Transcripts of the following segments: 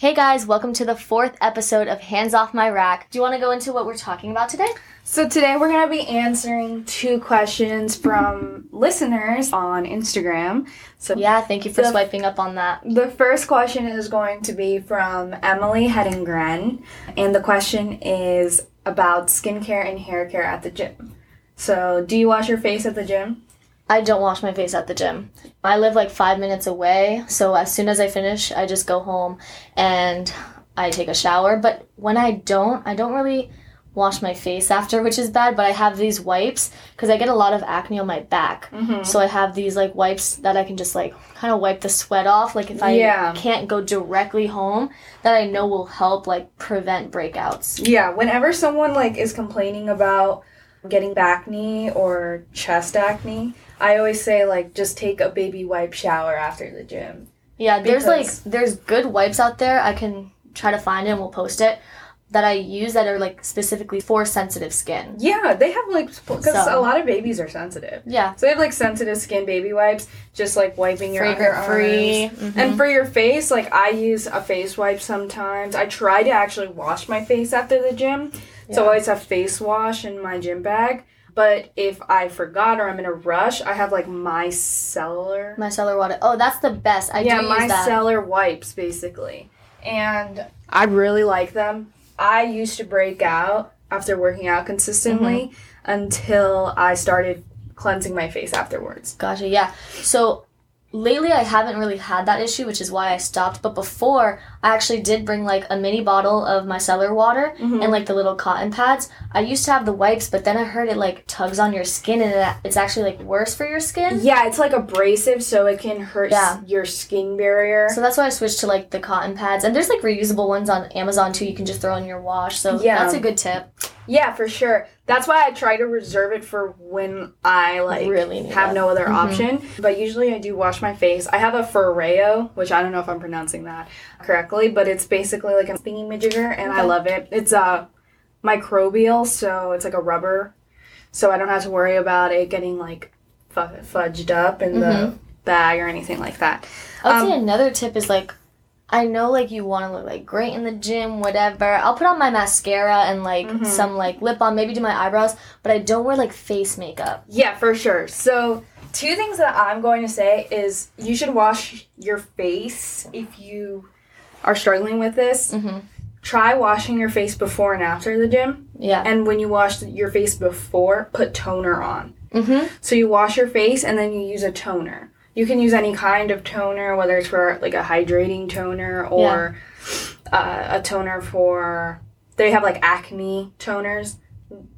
Hey guys, welcome to the fourth episode of Hands Off My Rack. Do you want to go into what we're talking about today? So today we're going to be answering two questions from listeners on Instagram. So Yeah, thank you for The- swiping up on that. the first question is going to be from Emily Hedengren, and the question is about skincare and hair care at the gym. So, do you wash your face at the gym? I don't wash my face at the gym. I live like five minutes away, so as soon as I finish, I just go home and I take a shower. But when I don't, I don't really wash my face after, which is bad. But I have these wipes because I get a lot of acne on my back. Mm-hmm. So I have these like wipes that I can just like kind of wipe the sweat off. Like if I Yeah. can't go directly home, that I know will help like prevent breakouts. Yeah, whenever someone like is complaining about getting bacne or chest acne, I always say like just take a baby wipe shower after the gym. Yeah, there's like there's good wipes out there. I can try to find it and we'll post it that I use that are like specifically for sensitive skin. Yeah, they have like because So- a lot of babies are sensitive. Yeah. So they have like sensitive skin baby wipes, just like wiping your Fragrant free. Mhm. And for your face, like I use a face wipe sometimes. I try to actually wash my face after the gym. So I always have face wash in my gym bag. But if I forgot or I'm in a rush, I have like my cellar. Micellar water. Oh, that's the best. I yeah, do my use that. cellar wipes basically. And I really like them. I used to break out after working out consistently Mm-hmm. until I started cleansing my face afterwards. Gotcha. Yeah. So lately I haven't really had that issue, which is why I stopped. But before, I actually did bring like a mini bottle of micellar water Mm-hmm. and like the little cotton pads. I used to have the wipes, but then I heard it like tugs on your skin and it's actually like worse for your skin. Yeah, it's like abrasive, so it can hurt Yeah. your skin barrier. So that's why I switched to like the cotton pads. And there's like reusable ones on Amazon too. You can just throw in your wash. So Yeah. that's a good tip. yeah, for sure. That's why I try to reserve it for when I like Really have no other Mhm. option. But usually I do wash my face. I have a Foreo, which I don't know if I'm pronouncing that correctly, but it's basically like a thingy majigger, and I love it. It's uh, microbial, so it's like a rubber, so I don't have to worry about it getting like fu- fudged up in the Mhm. bag or anything like that. I would Um, say another tip is like, I know like you want to look like great in the gym, whatever. I'll put on my mascara and like Mhm. some like lip balm, maybe do my eyebrows, but I don't wear like face makeup. Yeah, for sure. So, two things that I'm going to say is you should wash your face if you are struggling with this. Mm-hmm. Try washing your face before and after the gym. Yeah. And when you wash your face before, put toner on. Mm-hmm. So, you wash your face and then you use a toner. You can use any kind of toner, whether it's for like a hydrating toner or uh, a toner for. They have like acne toners.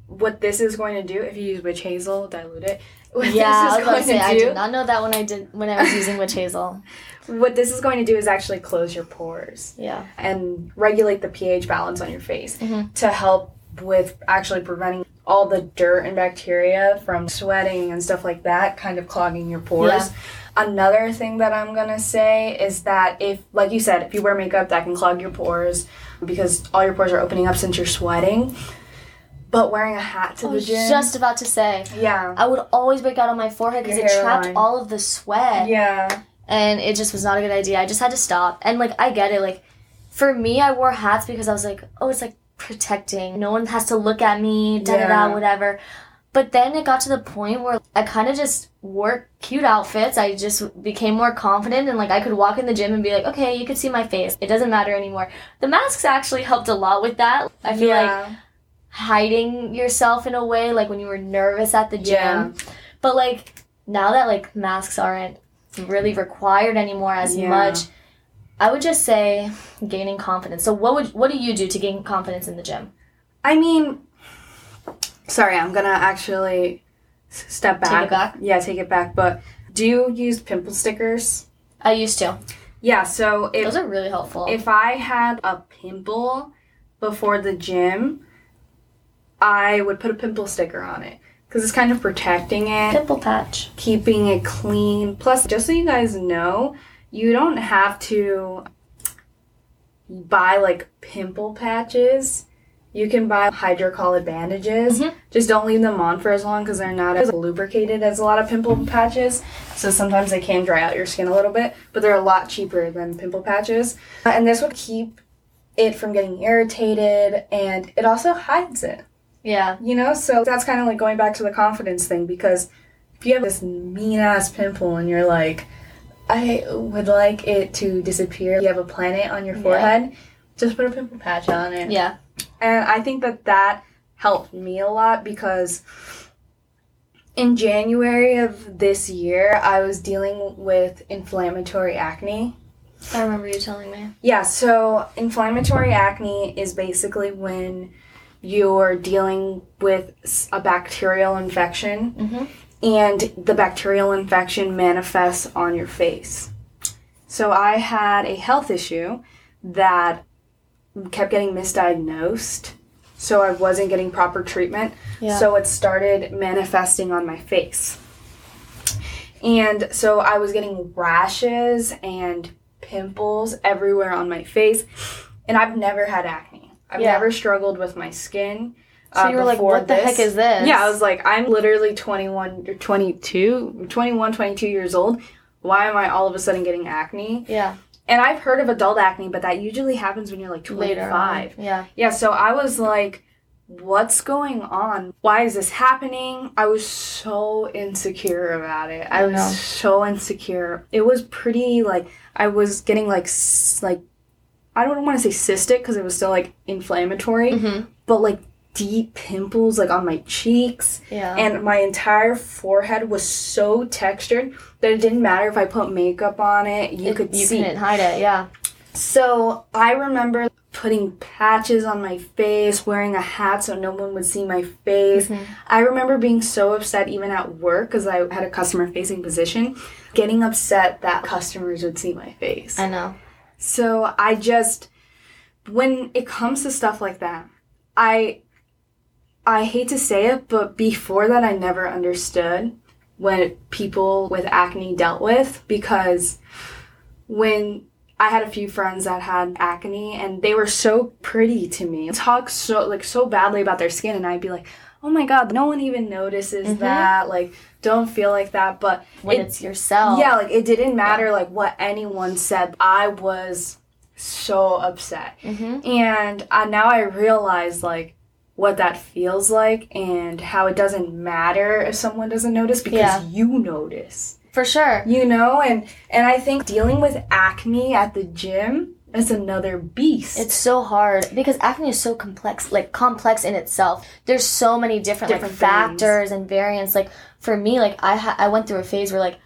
What this is going to do, if you use witch hazel, dilute it. What Yeah, I this was is about to say to I do, did not know that when I did when I was using witch hazel. what this is going to do is actually close your pores Yeah. and regulate the pH balance on your face Mhm. to help with actually preventing all the dirt and bacteria from sweating and stuff like that, kind of clogging your pores. Yeah. Another thing that I'm gonna say is that if, like you said, if you wear makeup, that can clog your pores because all your pores are opening up since you're sweating. But wearing a hat to I the was gym, just about to say. yeah, I would always break out on my forehead because it trapped hairline. all of the sweat. yeah, and it just was not a good idea. I just had to stop. And like I get it. Like for me, I wore hats because I was like, oh, it's like protecting. No one has to look at me. Da da da. Whatever. But then it got to the point where I kind of just wore cute outfits. I just became more confident and like I could walk in the gym and be like, okay, you could see my face. It doesn't matter anymore. The masks actually helped a lot with that. I feel like hiding yourself in a way, like when you were nervous at the gym. Yeah. But like now that like masks aren't really required anymore as Yeah. much, I would just say gaining confidence. So what would what do you do to gain confidence in the gym? I mean, sorry, I'm gonna actually step back. it back? Yeah, take it back. But do you use pimple stickers? I used to. Yeah. So if Those are really helpful. if I had a pimple before the gym, I would put a pimple sticker on it because it's kind of protecting it, Pimple patch. keeping it clean. Plus, just so you guys know, you don't have to buy like pimple patches you can buy hydrocolloid bandages. Mhm. Just don't leave them on for as long because they're not as lubricated as a lot of pimple patches. So sometimes they can dry out your skin a little bit, but they're a lot cheaper than pimple patches. Uh, And this would keep it from getting irritated and it also hides it. Yeah. You know, so that's kind of like going back to the confidence thing because if you have this mean ass pimple and you're like, I would like it to disappear, you have a planet on your forehead, Yeah. forehead, just put a pimple patch on it. Yeah. And I think that that helped me a lot because in January of this year, I was dealing with inflammatory acne. I remember you telling me. Yeah, so inflammatory acne is basically when you're dealing with a bacterial infection Mm-hmm. and the bacterial infection manifests on your face. So I had a health issue that kept getting misdiagnosed. So I wasn't getting proper treatment. Yeah. So it started manifesting on my face. And so I was getting rashes and pimples everywhere on my face. And I've never had acne. I've Yeah. never struggled with my skin. So uh, you were like, what the heck is this? Yeah, I was like, I'm literally 21 or 22, 21, 22 years old. Why am I all of a sudden getting acne? Yeah. And I've heard of adult acne, but that usually happens when you're like 25. Later. Yeah. Yeah, so I was like, what's going on? Why is this happening? I was so insecure about it. I I was know. so insecure. It was pretty like I was getting like like I don't want to say cystic because it was still like inflammatory, Mm-hmm. but like deep pimples like on my cheeks Yeah. and my entire forehead was so textured that it didn't matter if I put makeup on it. You It- could you see. couldn't hide it. Yeah. So I remember putting patches on my face, wearing a hat so no one would see my face. Mhm. I remember being so upset even at work because I had a customer facing position, getting upset that customers would see my face. I know. So I just when it comes to stuff like that, I I hate to say it, but before that I never understood what people with acne dealt with because when I had a few friends that had acne and they were so pretty to me. Talk so like so badly about their skin and I'd be like, "Oh my god, no one even notices Mhm. that." Like don't feel like that, but When it- it's yourself. yeah, like it didn't matter like what anyone said. I was so upset. Mm-hmm. And uh, now I realize like what that feels like and how it doesn't matter if someone doesn't notice because Yeah. you notice. For sure. You know, and and I think dealing with acne at the gym is another beast. It's so hard because acne is so complex, like complex in itself. There's so many different, Different like things. factors and variants. Like for me, like I ha- I went through a phase where like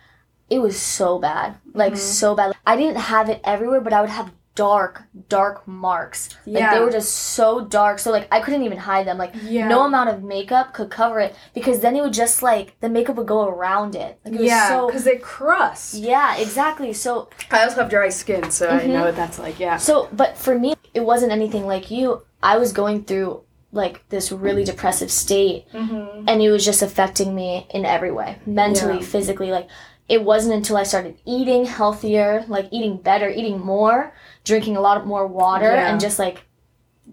it was so bad, like Mm-hmm. so bad. I didn't have it everywhere, but I would have dark, dark marks. Like Yeah. they were just so dark. So like I couldn't even hide them. Like Yeah. no amount of makeup could cover it because then it would just like the makeup would go around it. Like it was yeah, so because they crust. yeah, exactly. So I also have dry skin, so I Mhm. know what that's like. Yeah. So, but for me, it wasn't anything like you. I was going through like this really depressive state, Mm-hmm. and it was just affecting me in every way mentally, Yeah. physically. Like, it wasn't until I started eating healthier, like eating better, eating more, drinking a lot more water, Yeah. and just like,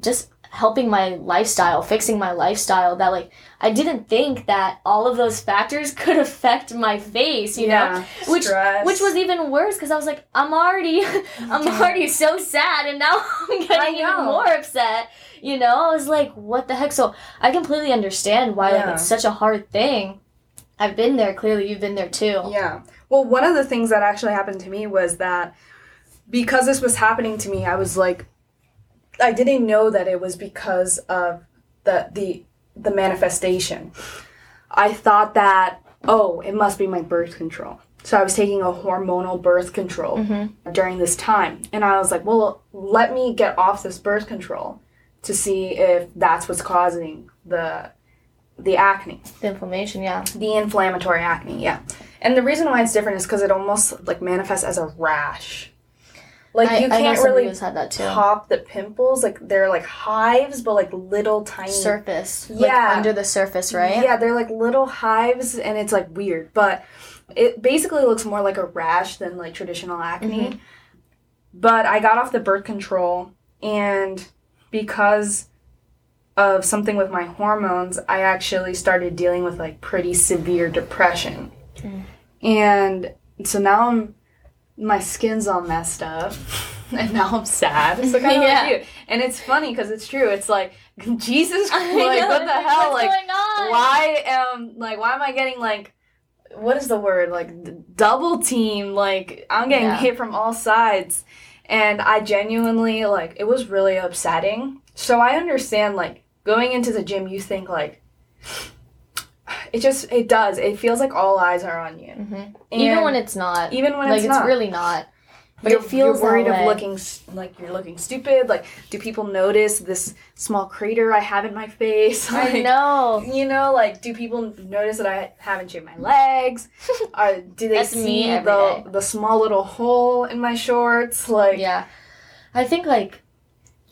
just helping my lifestyle, fixing my lifestyle, that like, I didn't think that all of those factors could affect my face, you know? yeah. Which Stress. which was even worse because I was like, I'm already, I'm already so sad, and now I'm getting even more upset. You know, I was like, what the heck? So I completely understand why like it's such a hard thing. I've been there. Clearly, you've been there too. Yeah. Well, one of the things that actually happened to me was that because this was happening to me, I was like, I didn't know that it was because of the the the manifestation. I thought that oh, it must be my birth control. So I was taking a hormonal birth control Mm-hmm. during this time, and I was like, well, let me get off this birth control to see if that's what's causing the the acne The inflammation, yeah. the inflammatory acne yeah and the reason why it's different is because it almost like manifests as a rash like I, you can't really who's had that too. pop the pimples like they're like hives but like little tiny Surface, like Yeah. under the surface, right? yeah they're like little hives and it's like weird but it basically looks more like a rash than like traditional acne Mhm. but i got off the birth control and because of something with my hormones, I actually started dealing with like pretty severe depression. Mm. And so now I'm my skin's all messed up. And now I'm sad. So kind of Yeah. like you. And it's funny because it's true. It's like Jesus Christ, like what the hell? Like why am like why am I getting like what is the word like double team? Like I'm getting Yeah. hit from all sides, and I genuinely like it was really upsetting. So I understand like going into the gym, you think like it just it does. It feels like all eyes are on you, Mhm. Even when it's not. even when like it's, it's not. really not. But you're, it feels you're worried of looking like you're looking stupid. Like, do people notice this small crater I have in my face? I know. You know, like, do people notice that I haven't shaved my legs? Or do they see the day. the small little hole in my shorts? Like, Yeah. I think like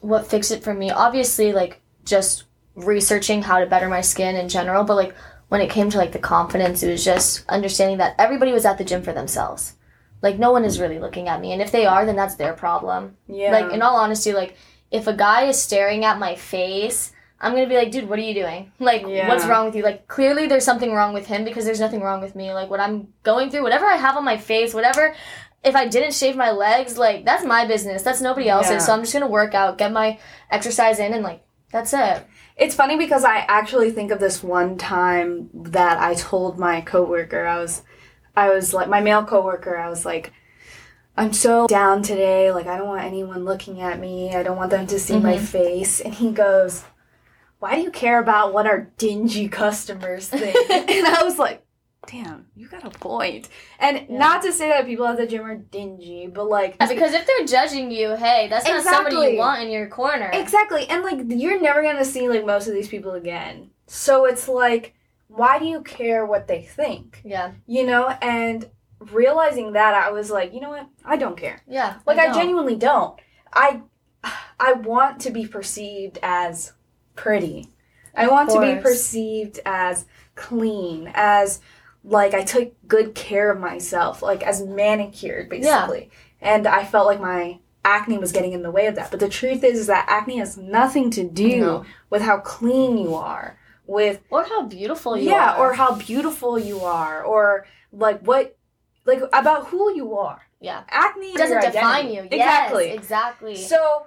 what fixed it for me, obviously like just researching how to better my skin in general, but like when it came to like the confidence, it was just understanding that everybody was at the gym for themselves. Like no one is really looking at me, and if they are, then that's their problem. yeah, Like in all honesty, like if a guy is staring at my face, I'm gonna be like, dude, what are you doing? Like, Yeah. what's wrong with you? Like, clearly there's something wrong with him because there's nothing wrong with me. Like, what I'm going through, whatever I have on my face, whatever. If I didn't shave my legs, like that's my business. That's nobody else's. Yeah. So I'm just gonna work out, get my exercise in, and like that's it. It's funny because I actually think of this one time that I told my coworker I was I was like my male coworker I was like I'm so down today like I don't want anyone looking at me. I don't want them to see my Mhm. face and he goes why do you care about what our dingy customers think? and I was like, damn, you got a point. And Yeah. not to say that people at the gym are dingy, but like Yeah, because if they're judging you, hey, that's not somebody you want in your corner. Exactly. And like you're never gonna see like most of these people again. So it's like, why do you care what they think? Yeah, You know? And realizing that I was like, you know what? I don't care. yeah. Like I, know. genuinely don't. I I want to be perceived as pretty. I want to be perceived as clean, as like I took good care of myself, like as manicured basically. Yeah. And I felt like my acne was getting in the way of that. But the truth is, is that acne has nothing to do No. with how clean you are, with or how beautiful you yeah, are. Yeah, or how beautiful you are, or like what like about who you are. Yeah. Acne doesn't define identity. you. Exactly. Yes, exactly. So,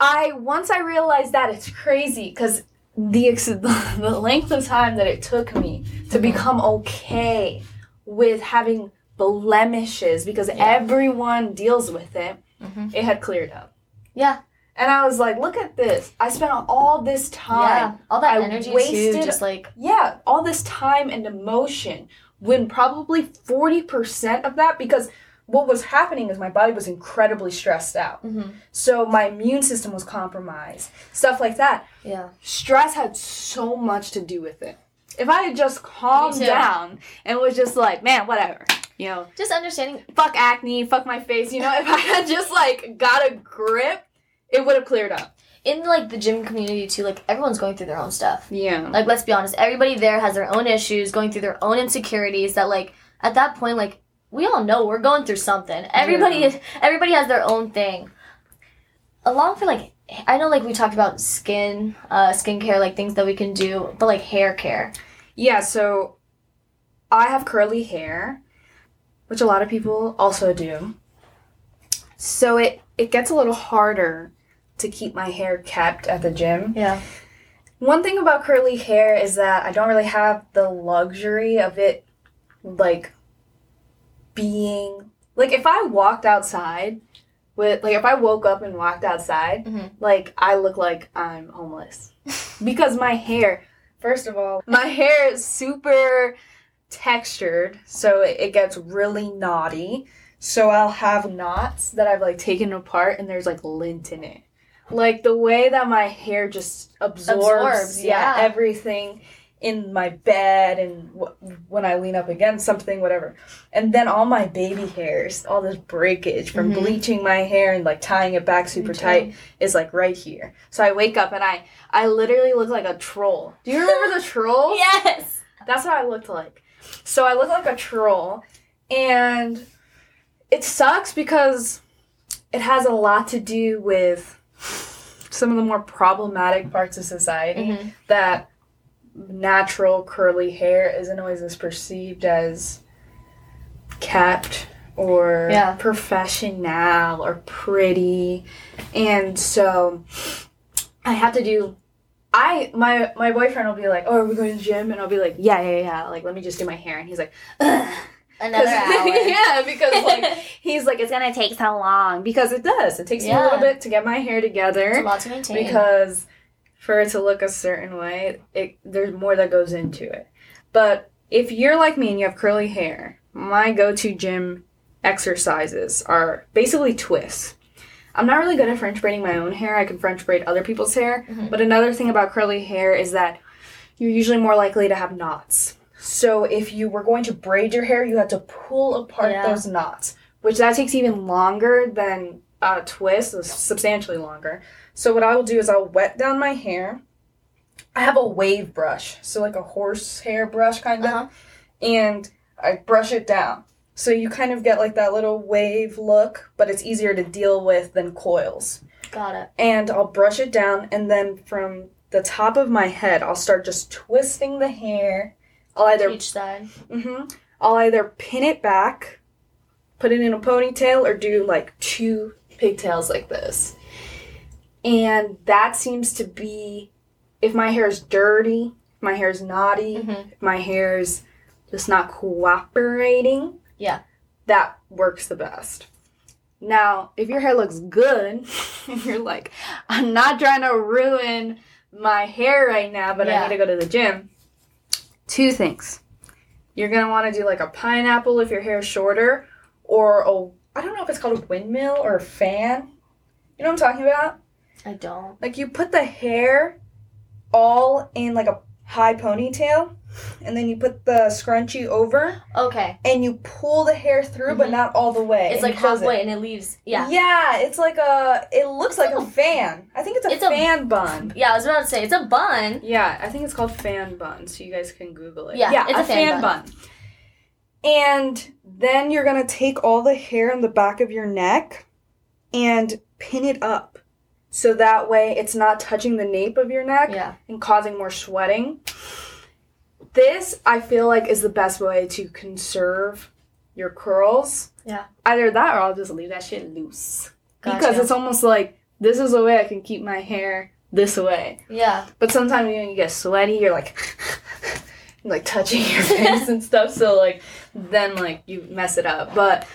I once I realized that it's crazy because the ex- the length of time that it took me to become okay with having blemishes because Yeah. everyone deals with it, Mhm. it had cleared up. Yeah. And I was like, look at this. I spent all this Yeah, time. all that I energy wasted- too, just like Yeah, all this time and emotion when probably 40% of that because what was happening is my body was incredibly stressed out. mhm. So my immune system was compromised. Stuff like that. yeah, Stress had so much to do with it. If I had just calmed down and was just like, man, whatever, you know, just understanding. fuck acne, fuck my face, you know, if I had just like got a grip, it would have cleared up. In like the gym community too, like everyone's going through their own stuff. Yeah. Like let's be honest, everybody there has their own issues, going through their own insecurities. That like at that point, like we all know we're going through something. Everybody Yeah. is. Everybody has their own thing. Along for like, I know like we talked about skin, uh, skincare, like things that we can do, but like hair care. Yeah, so I have curly hair, which a lot of people also do. So it it gets a little harder to keep my hair kept at the gym. Yeah. One thing about curly hair is that I don't really have the luxury of it like being like if I walked outside with like if I woke up and walked outside, Mhm. like I look like I'm homeless. because my hair, first of all, my hair is super textured, so it, it gets really knotty. So I'll have knots that I've like taken apart and there's like lint in it. Like the way that my hair just absorbs, Absorbs, yeah, yeah. everything in my bed and w- when I lean up against something, whatever. And then all my baby hairs, all this breakage from Mhm. bleaching my hair and like tying it back super tight is like right here. So I wake up and I I literally look like a troll. Do you remember the troll? Yes. That's what I looked like. So I look like a troll, and it sucks because it has a lot to do with some of the more problematic parts of society Mhm. that natural curly hair isn't always as perceived as kept or Yeah. professional or pretty. And so I have to do I my my boyfriend will be like, "Oh, are we going to the gym?" And I'll be like, "Yeah, yeah, yeah. Like, let me just do my hair." And he's like, Ugh. Another hour. yeah, because like he's like, it's gonna take so long because it does. It takes me a little bit to get my hair together It's a lot to maintain. because for it to look a certain way, it there's more that goes into it. But if you're like me and you have curly hair, my go-to gym exercises are basically twists. I'm not really good at French braiding my own hair. I can French braid other people's hair. Mhm. But another thing about curly hair is that you're usually more likely to have knots. So if you were going to braid your hair, you had to pull apart Yeah. those knots, which that takes even longer than a twist, substantially longer. So what I will do is I'll wet down my hair. I have a wave brush, so like a horse hair brush kind of, Uh-huh. and I brush it down. So you kind of get like that little wave look, but it's easier to deal with than coils Got it. and I'll brush it down and then from the top of my head I'll start just twisting the hair. I'll either Each side. hmm I'll either pin it back, put it in a ponytail or do like two pigtails like this. And that seems to be if my hair is dirty, if my hair is naughty, Mhm. if my hair is just not cooperating, Yeah. that works the best. Now, if your hair looks good, and you're like, I'm not trying to ruin my hair right now, but I need to go to the gym. Two things. You're gonna want to do like a pineapple if your hair is shorter, or a I don't know if it's called a windmill or a fan. You know what I'm talking about? I don't. Like you put the hair all in like a high ponytail, and then you put the scrunchie over, Okay. and you pull the hair through, but Mhm. not all the way. It's like you close it. halfway and it leaves. Yeah. Yeah, it's like a. It looks like a a- fan. I think it's a it's a- fan bun. Yeah, I was about to say it's a bun. Yeah, I think it's called fan bun, so you guys can Google it. Yeah, yeah it's a, a fan fan, bun. And then you're gonna take all the hair on the back of your neck and pin it up. So that way it's not touching the nape of your neck Yeah. and causing more sweating. This, I feel like, is the best way to conserve your curls. Yeah. Either that or I'll just leave that shit loose. Because it's almost like this is a way I can keep my hair this way. Yeah. But sometimes when you get sweaty, you're like, like touching your face and stuff. So like, then like you mess it up. But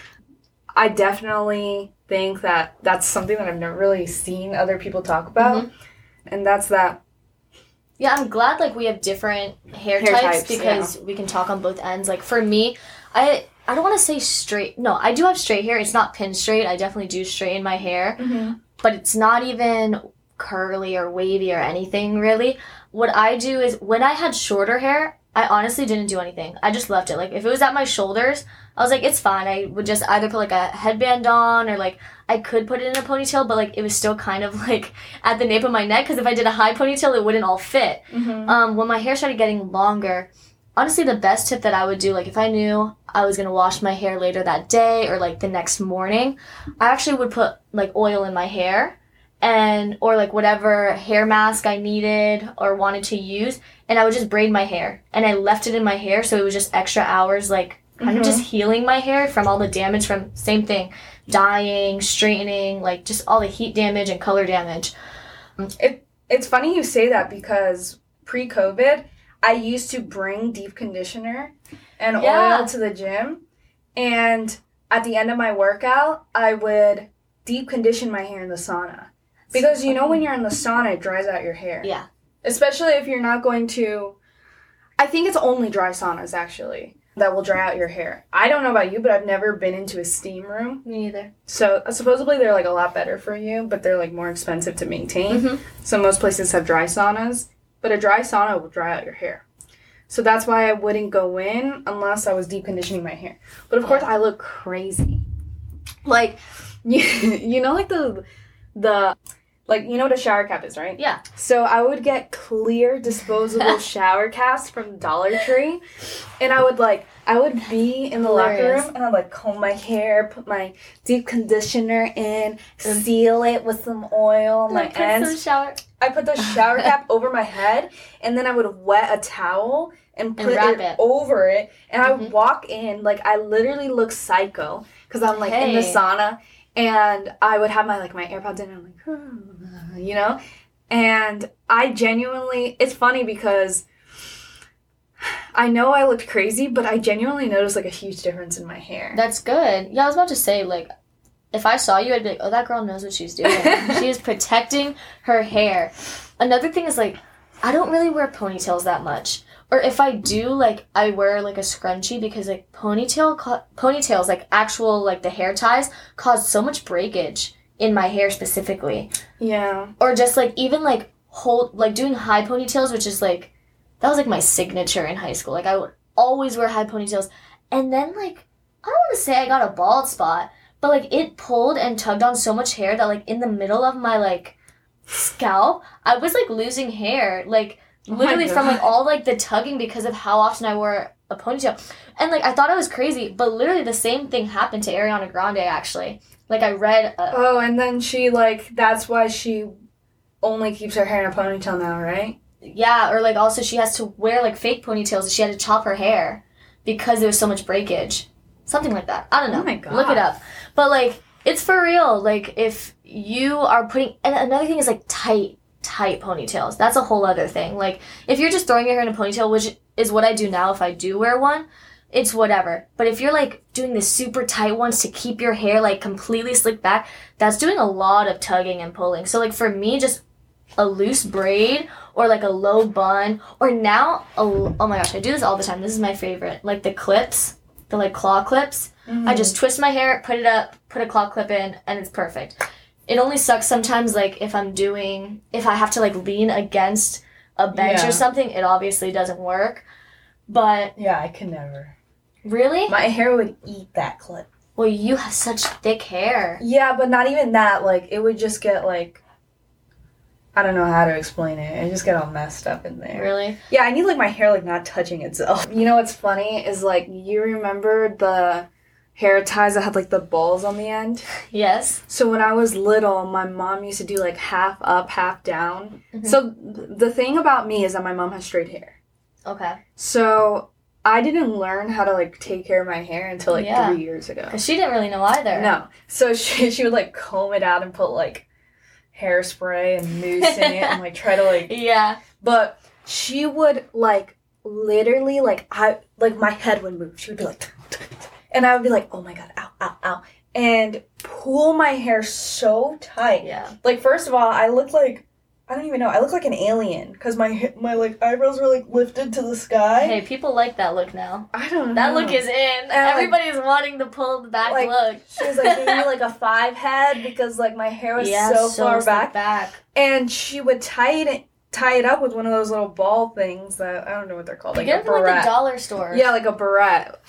I definitely think that that's something that I've never really seen other people talk about, mm-hmm. and that's that. Yeah, I'm glad like we have different hair, Hair types, types, because we can talk on both ends. Like for me, I I don't want to say straight. No, I do have straight hair. It's not pin straight. I definitely do straighten my hair, Mm-hmm. but it's not even curly or wavy or anything really. What I do is when I had shorter hair, I honestly didn't do anything. I just left it. Like if it was at my shoulders, I was like, it's fine. I would just either put like a headband on or like I could put it in a ponytail, but like it was still kind of like at the nape of my neck because if I did a high ponytail, it wouldn't all fit. Mm-hmm. Um, when my hair started getting longer, honestly, the best tip that I would do, like if I knew I was gonna wash my hair later that day or like the next morning, I actually would put like oil in my hair and or like whatever hair mask I needed or wanted to use, and I would just braid my hair and I left it in my hair so it was just extra hours like kind of Mhm. just healing my hair from all the damage from same thing, dyeing, straightening, like just all the heat damage and color damage. It's funny you say that because pre-COVID, I used to bring deep conditioner and Yeah. oil to the gym, and at the end of my workout, I would deep condition my hair in the sauna. Because you know when you're in the sauna, it dries out your hair. Yeah. Especially if you're not going to. I think it's only dry saunas actually that will dry out your hair. I don't know about you, but I've never been into a steam room. Me neither. So supposedly they're like a lot better for you, but they're like more expensive to maintain. Mhm. So most places have dry saunas, but a dry sauna will dry out your hair. So that's why I wouldn't go in unless I was deep conditioning my hair. But of course, I look crazy. Like you, you know, like the the like you know what a shower cap is, right? Yeah. So I would get clear disposable shower caps from Dollar Tree, and I would like I would be in the locker room and I'd like comb my hair, put my deep conditioner in, seal it with some oil on my Like, put some ends. shower. I put the shower cap over my head, and then I would wet a towel and put wrap it, it. over it, and I would Mhm. walk in like I literally look psycho because I'm like in the sauna, and I would have my like my AirPods in, and I'm like, ah, you know, and I genuinely, it's funny because. I know I looked crazy, but I genuinely noticed like a huge difference in my hair. That's good. Yeah, I was about to say, like, if I saw you, I'd be like, oh, that girl knows what she's doing. she is protecting her hair. Another thing is, like, I don't really wear ponytails that much. Or if I do, like, I wear, like, a scrunchie because, like, ponytail, co- ponytails, like, actual, like, the hair ties cause so much breakage in my hair specifically. yeah. Or just, like, even, like, hold, like, doing high ponytails, which is, like, that was, like, my signature in high school. Like, I would always wear high ponytails. And then, like, I don't want to say I got a bald spot, but like it pulled and tugged on so much hair that like in the middle of my like scalp, I was like losing hair, like Oh literally from like all like the tugging because of how often I wore a ponytail. And like I thought I was crazy, but literally the same thing happened to Ariana Grande actually. Like I read uh, Oh, and then she like that's why she only keeps her hair in a ponytail now, right? yeah, or like also she has to wear like fake ponytails. She had to chop her hair because there was so much breakage. Something like that. I don't know. Oh my God. Look it up. But like it's for real. Like if you are putting and another thing is like tight, tight ponytails. That's a whole other thing. Like if you're just throwing your hair in a ponytail, which is what I do now if I do wear one, it's whatever. But if you're like doing the super tight ones to keep your hair like completely slicked back, that's doing a lot of tugging and pulling. So like for me, just a loose braid or like a low bun or now a, oh my gosh i do this all the time this is my favorite like the clips the like claw clips i mm-hmm. just twist my hair put it up put a claw clip in and it's perfect it only sucks sometimes like if i'm doing if i have to like lean against a bench Yeah. or something it obviously doesn't work but Yeah, I can never. really My hair would eat that clip. well you have such thick hair Yeah, but not even that. Like it would just get like I don't know how to explain it. It just get all messed up in there. really Yeah, I need like my hair like not touching itself. You know what's funny is like you remember the hair ties that had like the balls on the end? yes So when I was little, my mom used to do like half up, half down. Mhm. So th- the thing about me is that my mom has straight hair. okay So I didn't learn how to like take care of my hair until like Yeah. three years ago. because she didn't really know either No. So she she would like comb it out and put like hairspray and mousse in it and like try to like yeah but she would like literally like I like my head would move. She would be like and I would be like, oh my god, ow, ow, ow. And pull my hair so tight. yeah Like first of all, I look like I don't even know. I look like an alien because my my like eyebrows were like lifted to the sky. hey people like that look now I don't know. That look is in. like- Everybody's wanting to pull the back Like, look. She was like giving me like a five head because like my hair was yeah, so, far back, back. and she would tie it tie it up with one of those little ball things that I don't know what they're called, You like get a it from like the dollar store. Yeah, like a barrette.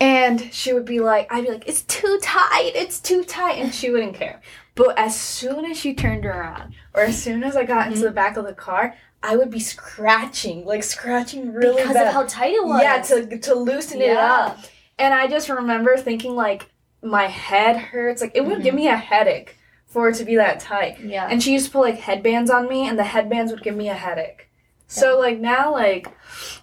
And she would be like, I'd be like, it's too tight, it's too tight. And she wouldn't care. But as soon as she turned around, or as soon as I got into Mhm. the back of the car, I would be scratching, like scratching really because bad. of how tight it was. yeah, to, to loosen it up. And I just remember thinking, like, my head hurts. Like, it would give Mhm. me a headache for it to be that tight. Yeah. And she used to put like headbands on me, and the headbands would give me a headache. So like now, like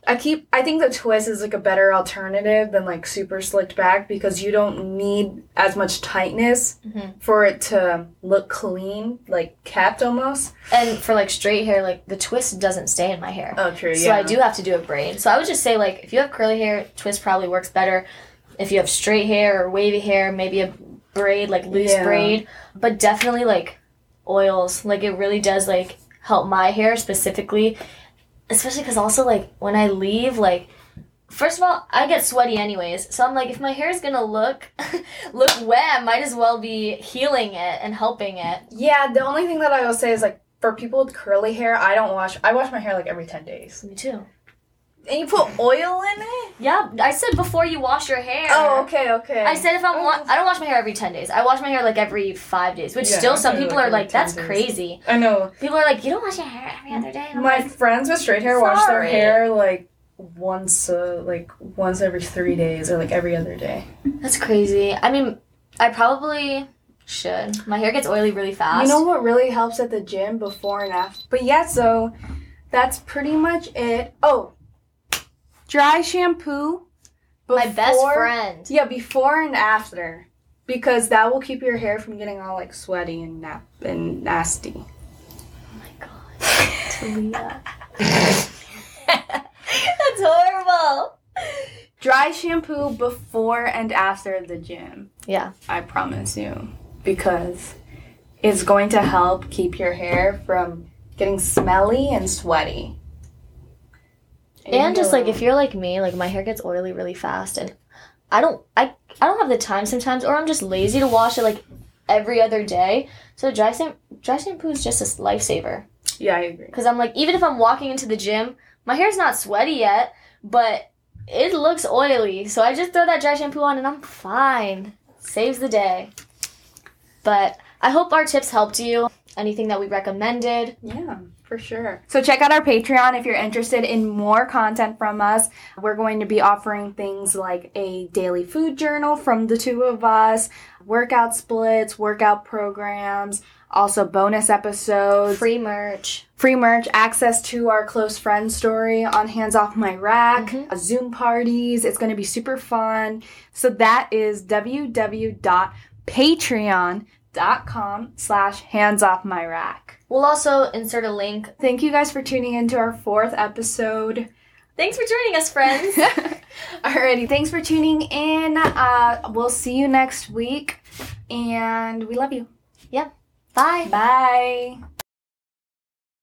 I keep, I think the twist is like a better alternative than like super slicked back because you don't need as much tightness Mhm. for it to look clean, like kept almost. and for like straight hair, like the twist doesn't stay in my hair. Oh, true. Yeah. So I do have to do a braid. So I would just say like if you have curly hair, twist probably works better. If you have straight hair or wavy hair, maybe a braid, like loose Yeah. braid. But definitely like oils. Like it really does like help my hair specifically. Especially because also like when I leave, like first of all, I get sweaty anyways. So I'm like, if my hair is gonna look look wet, I might as well be healing it and helping it. Yeah. The only thing that I will say is like for people with curly hair, I don't wash. I wash my hair like every ten days. Me too. And you put oil in it? Yeah, I said before you wash your hair. Oh, okay, okay. I said if I'm Oh. wa- I don't wash my hair every ten days. I wash my hair like every five days, which Yeah, still some people like are every like, 10 that's days. crazy. I know. People are like, you don't wash your hair every other day. And I'm My like, friends with straight hair wash their Sorry. hair like once, uh, like once every three days or like every other day. that's crazy. I mean, I probably should. My hair gets oily really fast. You know what really helps at the gym before and after? But yeah, so that's pretty much it. Oh, dry shampoo. my best friend. Yeah, before and after, because that will keep your hair from getting all like sweaty and nap and nasty. Oh my god, Talia. that's horrible. Dry shampoo before and after the gym. Yeah. I promise you, because it's going to help keep your hair from getting smelly and sweaty. And just like if you're like me, like my hair gets oily really fast and I don't I I don't have the time sometimes or I'm just lazy to wash it like every other day. So dry sham- dry shampoo is just a lifesaver yeah, I agree. cuz I'm like even if I'm walking into the gym, my hair's not sweaty yet, but it looks oily. So I just throw that dry shampoo on and I'm fine. Saves the day. But I hope our tips helped you. Anything that we recommended. Yeah, for sure. So check out our Patreon if you're interested in more content from us. We're going to be offering things like a daily food journal from the two of us, workout splits, workout programs, also bonus episodes, Free merch. free merch, access to our close friend story on Hands Off My Rack, Mhm. Zoom parties. It's going to be super fun. So that is www.patreon.com slash hands off my rack. We'll also insert a link. Thank you guys for tuning in to our fourth episode. Thanks for joining us, friends. Alrighty, thanks for tuning in. Uh, we'll see you next week, and we love you. Yeah. Bye. Bye.